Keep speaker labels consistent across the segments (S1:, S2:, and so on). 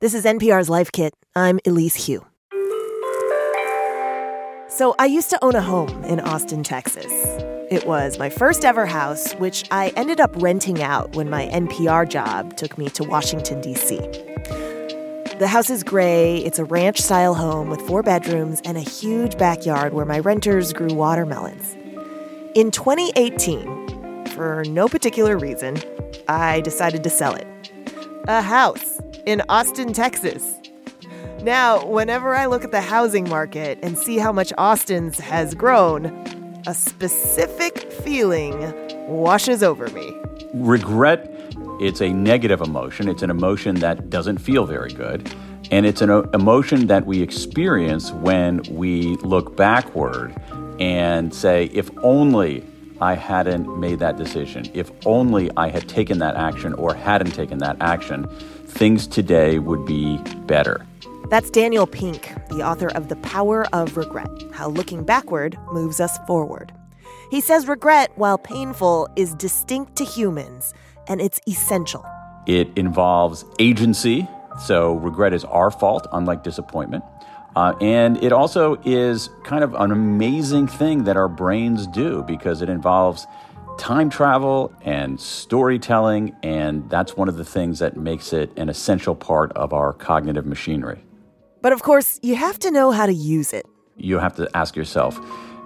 S1: This is NPR's Life Kit. I'm Elise Hu. So, I used to own a home in Austin, Texas. It was my first ever house, which I ended up renting out when my NPR job took me to Washington, D.C. The house is gray, it's a ranch style home with four bedrooms and a huge backyard where my renters grew watermelons. In 2018, for no particular reason, I decided to sell it. A house in Austin, Texas. Now, whenever I look at the housing market and see how much Austin's has grown, a specific feeling washes over me.
S2: Regret, it's a negative emotion. It's an emotion that doesn't feel very good. And it's an emotion that we experience when we look backward and say, if only I hadn't made that decision, if only I had taken that action or hadn't taken that action things today would be better.
S1: That's Daniel Pink, the author of The Power of Regret How Looking Backward Moves Us Forward. He says regret, while painful, is distinct to humans and it's essential.
S2: It involves agency, so regret is our fault, unlike disappointment. Uh, and it also is kind of an amazing thing that our brains do because it involves time travel and storytelling, and that's one of the things that makes it an essential part of our cognitive machinery.
S1: But of course, you have to know how to use it.
S2: You have to ask yourself,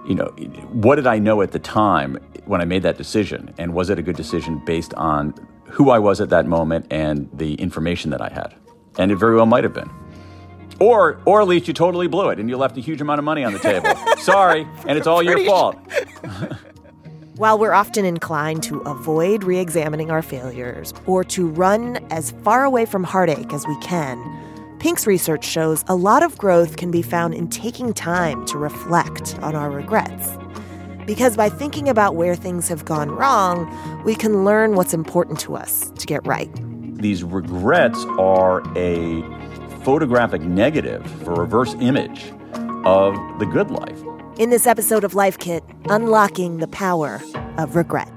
S2: you know, what did I know at the time when I made that decision? And was it a good decision based on who I was at that moment and the information that I had? And it very well might have been. Or, or at least you totally blew it and you left a huge amount of money on the table. Sorry, and it's all your fault.
S1: While we're often inclined to avoid re examining our failures or to run as far away from heartache as we can, Pink's research shows a lot of growth can be found in taking time to reflect on our regrets. Because by thinking about where things have gone wrong, we can learn what's important to us to get right.
S2: These regrets are a photographic negative, a reverse image of the good life
S1: in this episode of Life Kit Unlocking the Power of Regret.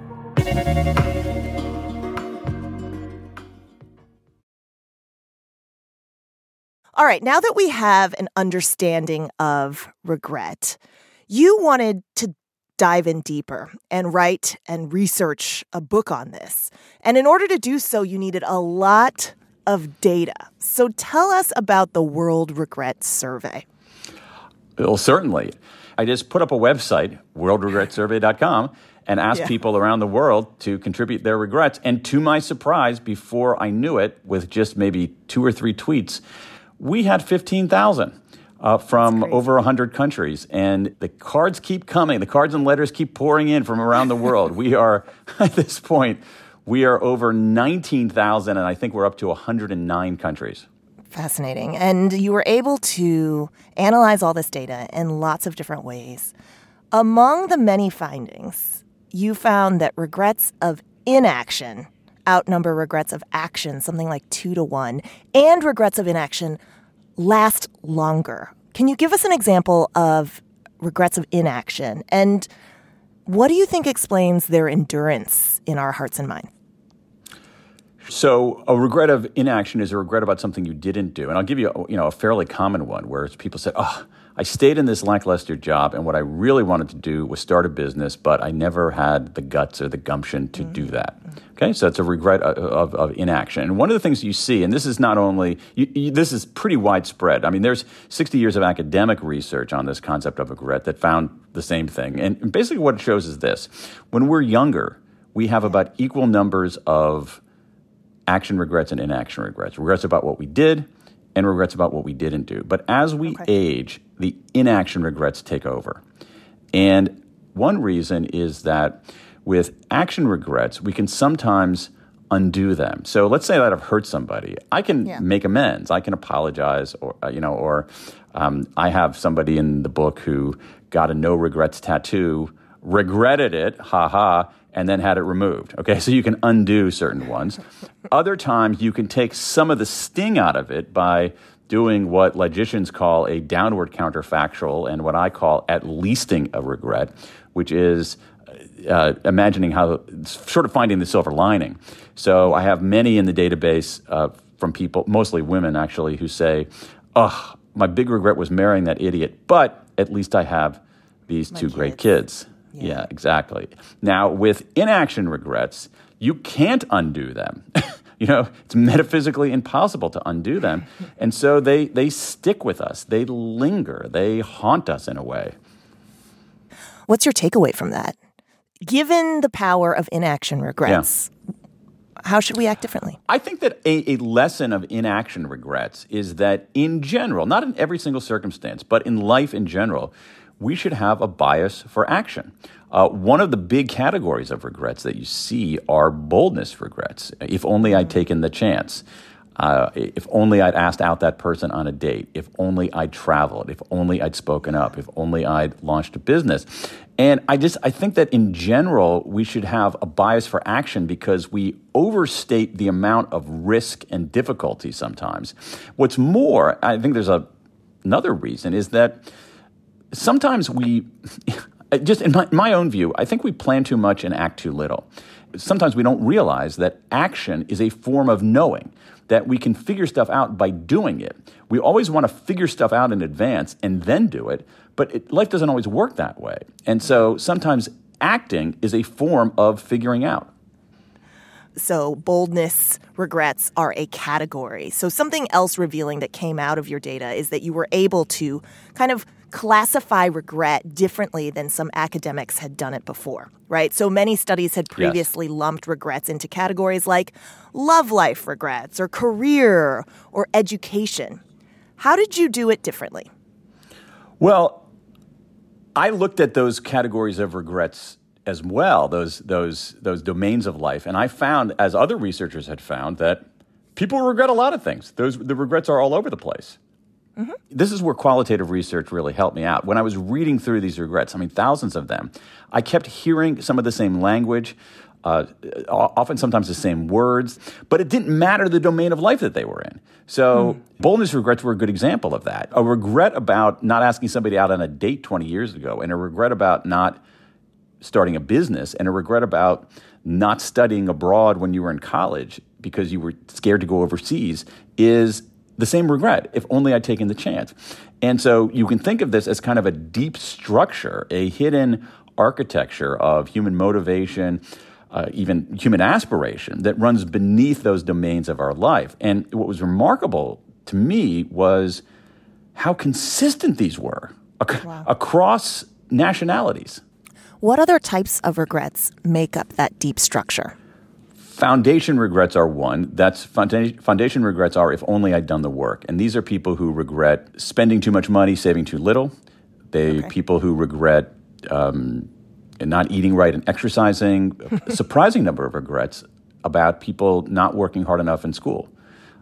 S1: All right, now that we have an understanding of regret, you wanted to dive in deeper and write and research a book on this. And in order to do so, you needed a lot of data. So tell us about the World Regret Survey.
S2: Well, certainly. I just put up a website, worldregretsurvey.com, and asked yeah. people around the world to contribute their regrets. And to my surprise, before I knew it, with just maybe two or three tweets, we had 15,000. Uh, from over 100 countries. And the cards keep coming. The cards and letters keep pouring in from around the world. we are, at this point, we are over 19,000, and I think we're up to 109 countries.
S1: Fascinating. And you were able to analyze all this data in lots of different ways. Among the many findings, you found that regrets of inaction outnumber regrets of action, something like two to one, and regrets of inaction last longer. Can you give us an example of regrets of inaction? And what do you think explains their endurance in our hearts and minds?
S2: So a regret of inaction is a regret about something you didn't do. And I'll give you, you know, a fairly common one where people said, oh, I stayed in this lackluster job, and what I really wanted to do was start a business, but I never had the guts or the gumption to mm-hmm. do that. Okay, so it's a regret of, of, of, inaction. And one of the things you see, and this is not only, you, you, this is pretty widespread. I mean, there's 60 years of academic research on this concept of regret that found the same thing. And basically, what it shows is this when we're younger, we have about equal numbers of action regrets and inaction regrets, regrets about what we did and regrets about what we didn't do. But as we okay. age, the inaction regrets take over. And one reason is that with action regrets, we can sometimes undo them. So let's say that I've hurt somebody. I can yeah. make amends. I can apologize, or uh, you know, or um, I have somebody in the book who got a no regrets tattoo, regretted it, Ha ha and then had it removed. Okay, so you can undo certain ones. Other times, you can take some of the sting out of it by doing what logicians call a downward counterfactual and what I call at leasting a regret, which is uh, uh imagining how, sort of finding the silver lining. So I have many in the database uh, from people, mostly women actually, who say, oh, my big regret was marrying that idiot, but at least I have these my two kids. great kids. Yeah. yeah, exactly. Now, with inaction regrets, you can't undo them. you know, it's metaphysically impossible to undo them. and so they, they stick with us, they linger, they haunt us in a way.
S1: What's your takeaway from that? Given the power of inaction regrets, yeah how should we act differently?
S2: I think that a, a, lesson of inaction regrets is that in general, not in every single circumstance, but in life in general, we should have a bias for action. Uh, one of the big categories of regrets that you see are boldness regrets. If only I'd taken the chance. Uh, if only I'd asked out that person on a date. If only I'd traveled. If only I'd spoken up. If only I'd launched a business. And I just I think that in general we should have a bias for action because we overstate the amount of risk and difficulty sometimes. What's more, I think there's a, another reason is that sometimes we, just in my, my own view, I think we plan too much and act too little. Sometimes we don't realize that action is a form of knowing, that we can figure stuff out by doing it. We always want to figure stuff out in advance and then do it, but it, life doesn't always work that way. And so sometimes acting is a form of figuring out.
S1: So, boldness regrets are a category. So, something else revealing that came out of your data is that you were able to kind of classify regret differently than some academics had done it before, right? So many studies had previously yes. lumped regrets into categories like love life regrets or career or education. How did you do it differently?
S2: Well, I looked at those categories of regrets as well those those those domains of life and i found as other researchers had found that people regret a lot of things those the regrets are all over the place mm-hmm. this is where qualitative research really helped me out when i was reading through these regrets i mean thousands of them i kept hearing some of the same language uh, often sometimes the same words, but it didn't matter the domain of life that they were in. So, mm. boldness regrets were a good example of that. A regret about not asking somebody out on a date 20 years ago, and a regret about not starting a business and a regret about not studying abroad when you were in college because you were scared to go overseas is the same regret if only I'd taken the chance. And so you can think of this as kind of a deep structure, a hidden architecture of human motivation, uh, even human aspiration that runs beneath those domains of our life. And what was remarkable to me was how consistent these were ac- wow. across nationalities.
S1: What other types of regrets make up that deep structure?
S2: Foundation regrets are one. That's foundation, regrets are if only I'd done the work. And these are people who regret spending too much money, saving too little. They okay. people who regret um, not eating right and exercising. surprising number of regrets about people not working hard enough in school.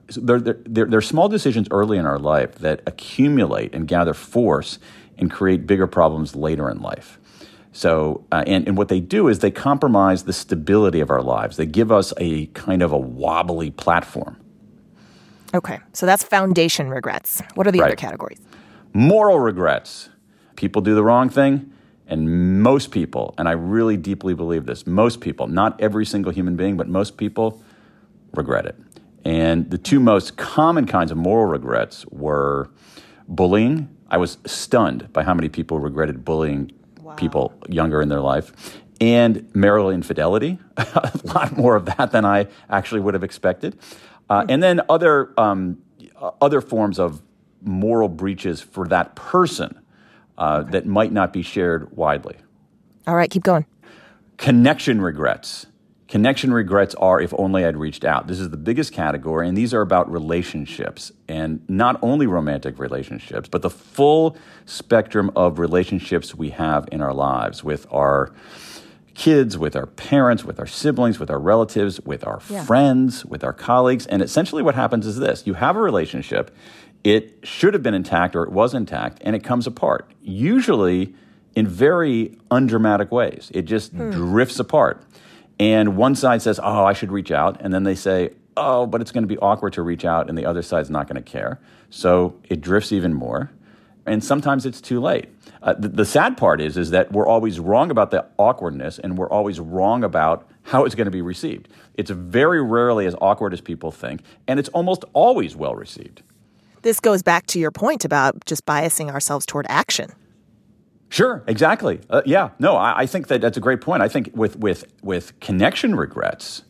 S2: So there, there, are small decisions early in our life that accumulate and gather force and create bigger problems later in life. So, uh, and, and what they do is they compromise the stability of our lives. They give us a kind of a wobbly platform.
S1: Okay. So that's foundation regrets. What are the right. other categories?
S2: Moral regrets. People do the wrong thing. And most people, and I really deeply believe this, most people, not every single human being, but most people regret it. And the two most common kinds of moral regrets were bullying. I was stunned by how many people regretted bullying people younger in their life, and marital infidelity. a lot more of that than I actually would have expected. Uh, and then other um, other forms of moral breaches for that person uh, okay. that might not be shared widely.
S1: All right, keep going.
S2: Connection regrets. Connection regrets are if only I'd reached out. This is the biggest category, and these are about relationships and not only romantic relationships, but the full spectrum of relationships we have in our lives with our kids, with our parents, with our siblings, with our relatives, with our yeah. friends, with our colleagues. And essentially, what happens is this you have a relationship, it should have been intact or it was intact, and it comes apart. Usually, in very undramatic ways, it just hmm. drifts apart. And one side says, oh, I should reach out. And then they say, oh, but it's going to be awkward to reach out. And the other side's not going to care. So it drifts even more. And sometimes it's too late. Uh, the, the sad part is, is that we're always wrong about the awkwardness and we're always wrong about how it's going to be received. It's very rarely as awkward as people think, and it's almost always well received.
S1: This goes back to your point about just biasing ourselves toward action.
S2: Sure, exactly. Uh, yeah, no, I, I, think that that's a great point. I think with with with connection regrets,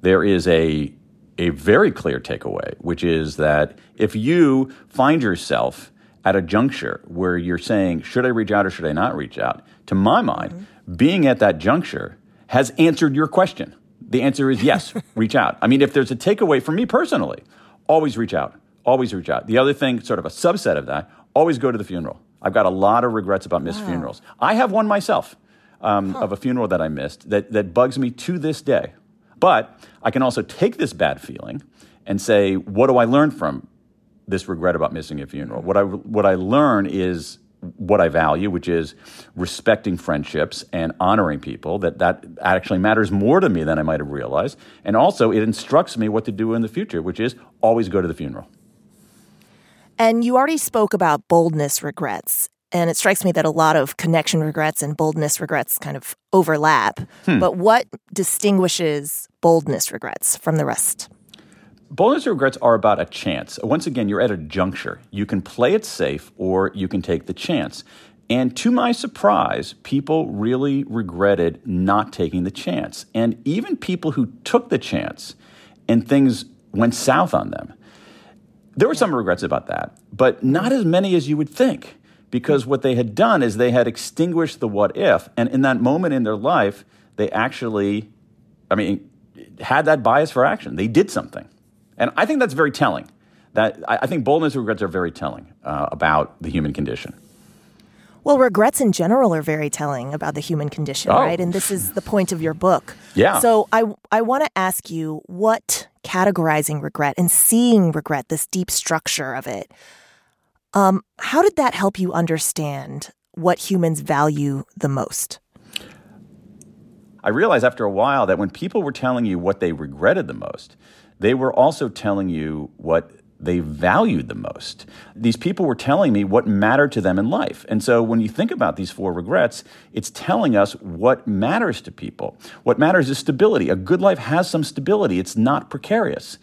S2: there is a a very clear takeaway, which is that if you find yourself at a juncture where you're saying, should I reach out or should I not reach out? To my mind, mm-hmm. being at that juncture has answered your question. The answer is yes, reach out. I mean, if there's a takeaway for me personally, always reach out. Always reach out. The other thing, sort of a subset of that, always go to the funeral I've got a lot of regrets about missed wow. funerals. I have one myself um, huh. of a funeral that I missed that, that bugs me to this day. But I can also take this bad feeling and say, what do I learn from this regret about missing a funeral? What I, what I learn is what I value, which is respecting friendships and honoring people, that that actually matters more to me than I might have realized. And also, it instructs me what to do in the future, which is always go to the funeral.
S1: And you already spoke about boldness regrets. And it strikes me that a lot of connection regrets and boldness regrets kind of overlap. Hmm. But what distinguishes boldness regrets from the rest?
S2: Boldness regrets are about a chance. Once again, you're at a juncture. You can play it safe or you can take the chance. And to my surprise, people really regretted not taking the chance. And even people who took the chance and things went south on them there were some regrets about that, but not as many as you would think, because what they had done is they had extinguished the what if. And in that moment in their life, they actually, I mean, had that bias for action. They did something. And I think that's very telling. That, I think boldness and regrets are very telling uh, about the human condition.
S1: Well, regrets in general are very telling about the human condition, oh. right? And this is the point of your book.
S2: Yeah.
S1: So I, I want to ask you what categorizing regret and seeing regret, this deep structure of it. Um, how did that help you understand what humans value the most?
S2: I realized after a while that when people were telling you what they regretted the most, they were also telling you what they valued the most. These people were telling me what mattered to them in life. And so when you think about these four regrets, it's telling us what matters to people. What matters is stability. A good life has some stability, it's not precarious.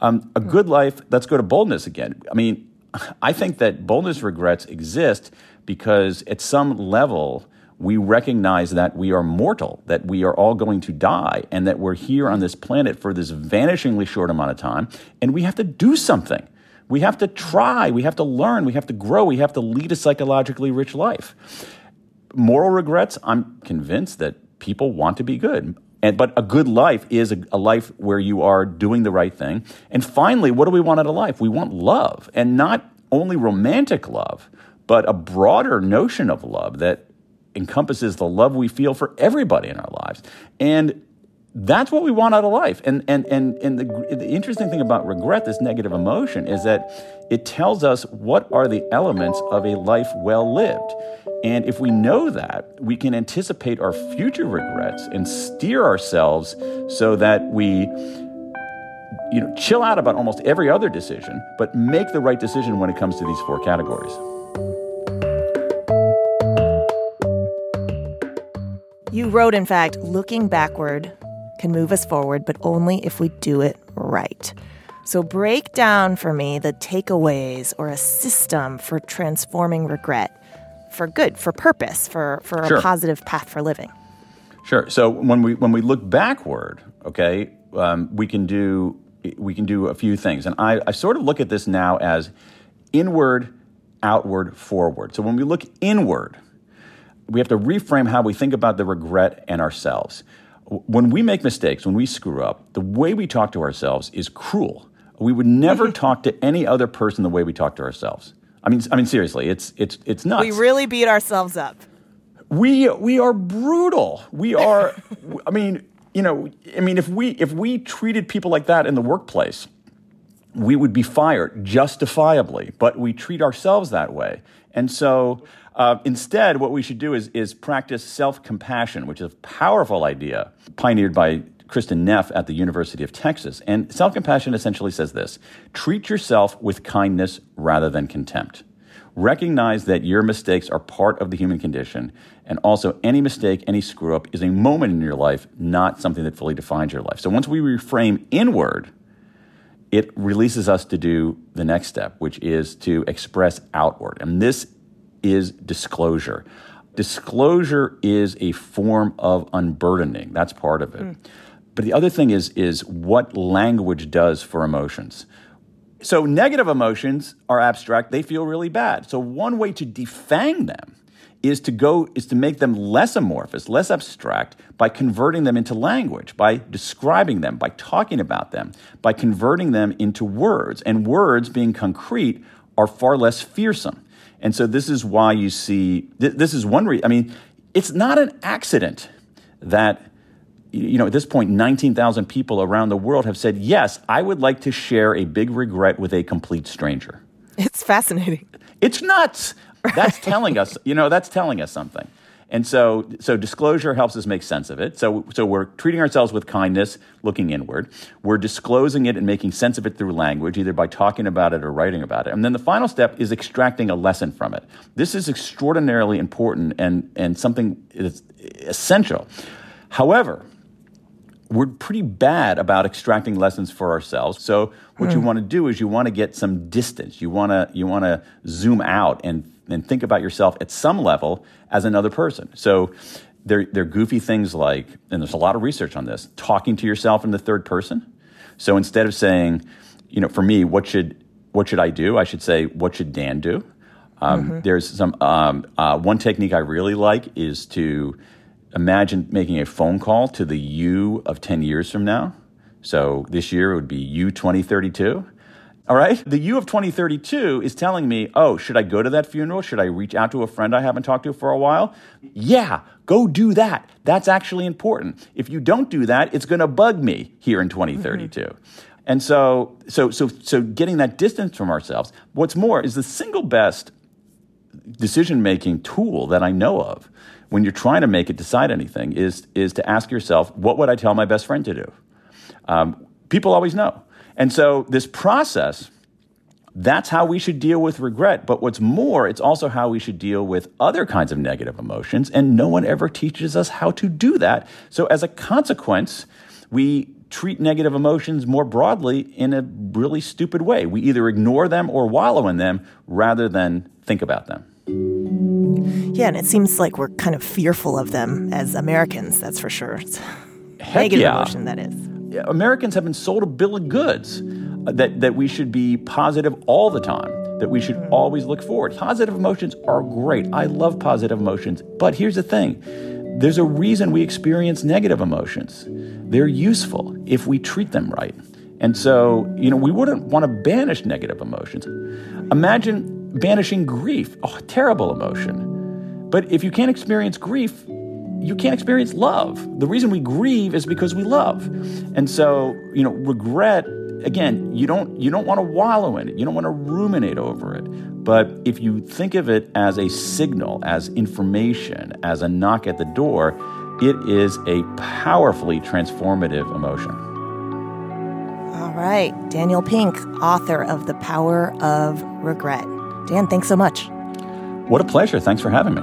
S2: Um, a good life, let's go to boldness again. I mean, I think that boldness regrets exist because at some level, we recognize that we are mortal, that we are all going to die, and that we're here on this planet for this vanishingly short amount of time, and we have to do something. We have to try, we have to learn, we have to grow, we have to lead a psychologically rich life. Moral regrets, I'm convinced that people want to be good. And, but a good life is a, a life where you are doing the right thing. And finally, what do we want out of life? We want love, and not only romantic love, but a broader notion of love that encompasses the love we feel for everybody in our lives. And that's what we want out of life. And, and, and, and the, the interesting thing about regret, this negative emotion, is that it tells us what are the elements of a life well lived. And if we know that, we can anticipate our future regrets and steer ourselves so that we you know, chill out about almost every other decision, but make the right decision when it comes to these four categories.
S1: You wrote, in fact, looking backward can move us forward, but only if we do it right. So, break down for me the takeaways or a system for transforming regret for good, for purpose, for, for sure. a positive path for living.
S2: Sure. So, when we, when we look backward, okay, um, we, can do, we can do a few things. And I, I sort of look at this now as inward, outward, forward. So, when we look inward, we have to reframe how we think about the regret and ourselves. When we make mistakes, when we screw up, the way we talk to ourselves is cruel. We would never mm-hmm. talk to any other person the way we talk to ourselves. I mean, I mean, seriously, it's it's it's nuts.
S1: We really beat ourselves up.
S2: We we are brutal. We are. I mean, you know, I mean, if we if we treated people like that in the workplace, we would be fired justifiably. But we treat ourselves that way, and so uh, instead, what we should do is, is practice self compassion, which is a powerful idea pioneered by Kristin Neff at the University of Texas. And self compassion essentially says this treat yourself with kindness rather than contempt. Recognize that your mistakes are part of the human condition. And also, any mistake, any screw up is a moment in your life, not something that fully defines your life. So once we reframe inward, it releases us to do the next step, which is to express outward. And this is disclosure. Disclosure is a form of unburdening. That's part of it. Mm. But the other thing is is what language does for emotions. So negative emotions are abstract. They feel really bad. So one way to defang them is to go is to make them less amorphous, less abstract by converting them into language, by describing them, by talking about them, by converting them into words. And words being concrete are far less fearsome. And so this is why you see th- this is one reason I mean, it's not an accident that you know, at this point, 19,000 people around the world have said, Yes, I would like to share a big regret with a complete stranger.
S1: It's fascinating.
S2: It's nuts. That's telling us, you know, that's telling us something. And so, so disclosure helps us make sense of it. So, so we're treating ourselves with kindness, looking inward. We're disclosing it and making sense of it through language, either by talking about it or writing about it. And then the final step is extracting a lesson from it. This is extraordinarily important and, and something that's essential. However, we're pretty bad about extracting lessons for ourselves. So what you hmm. want to do is you want to get some distance. You want to you want to zoom out and and think about yourself at some level as another person. So there there are goofy things like, and there's a lot of research on this, talking to yourself in the third person. So instead of saying, you know, for me, what should what should I do? I should say, what should Dan do? Um, mm-hmm. There's some um, uh, one technique I really like is to imagine making a phone call to the you of 10 years from now. So this year it would be you 2032. All right. The you of 2032 is telling me, oh, should I go to that funeral? Should I reach out to a friend I haven't talked to for a while? Yeah, go do that. That's actually important. If you don't do that, it's going to bug me here in 2032. Mm-hmm. And so, so, so, so getting that distance from ourselves. What's more is the single best decision making tool that I know of when you're trying to make it decide anything is, is to ask yourself, what would I tell my best friend to do? Um, people always know. And so this process, that's how we should deal with regret. But what's more, it's also how we should deal with other kinds of negative emotions. And no one ever teaches us how to do that. So as a consequence, we treat negative emotions more broadly in a really stupid way. We either ignore them or wallow in them rather than think about them.
S1: Yeah, and it seems like we're kind of fearful of them as Americans, that's for sure.
S2: Negative yeah. emotion, that is. Yeah, Americans have been sold a bill of goods uh, that, that we should be positive all the time, that we should mm-hmm. always look forward. Positive emotions are great. I love positive emotions. But here's the thing there's a reason we experience negative emotions. They're useful if we treat them right. And so, you know, we wouldn't want to banish negative emotions. Imagine banishing grief, a oh, terrible emotion. But if you can't experience grief, you can't experience love. The reason we grieve is because we love. And so, you know, regret again, you don't you don't want to wallow in it. You don't want to ruminate over it. But if you think of it as a signal, as information, as a knock at the door, it is a powerfully transformative emotion.
S1: All right, Daniel Pink, author of The Power of Regret. Dan, thanks so much.
S2: What a pleasure. Thanks for having me.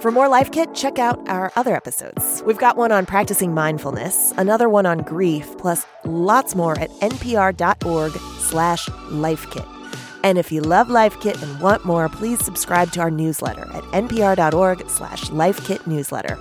S1: For more Life Kit, check out our other episodes. We've got one on practicing mindfulness, another one on grief, plus lots more at npr.org slash lifekit. And if you love Life Kit and want more, please subscribe to our newsletter at npr.org slash Kit newsletter.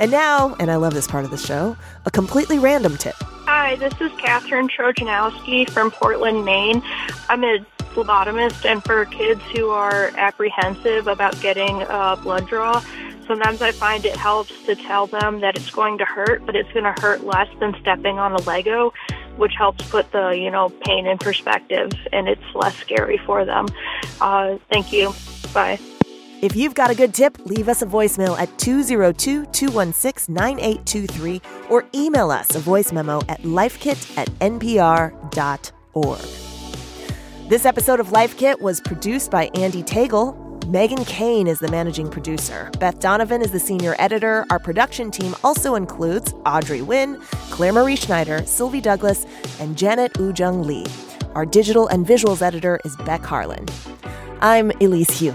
S1: And now, and I love this part of the show, a completely random tip.
S3: Hi, this is Catherine Trojanowski from Portland, Maine. I'm a phlebotomist, and for kids who are apprehensive about getting a blood draw, sometimes I find it helps to tell them that it's going to hurt, but it's going to hurt less than stepping on a Lego, which helps put the you know pain in perspective, and it's less scary for them. Uh, thank you. Bye.
S1: If you've got a good tip, leave us a voicemail at 202 216 9823 or email us a voice memo at lifekit at npr.org. This episode of Life Kit was produced by Andee Tagle. Meghan Keane is the managing producer. Beth Donovan is the senior editor. Our production team also includes Audrey Nguyen, Clare Marie Schneider, Sylvie Douglis, and Janet Woojeong Lee. Our digital and visuals editor is Beck Harlan. I'm Elise Hu.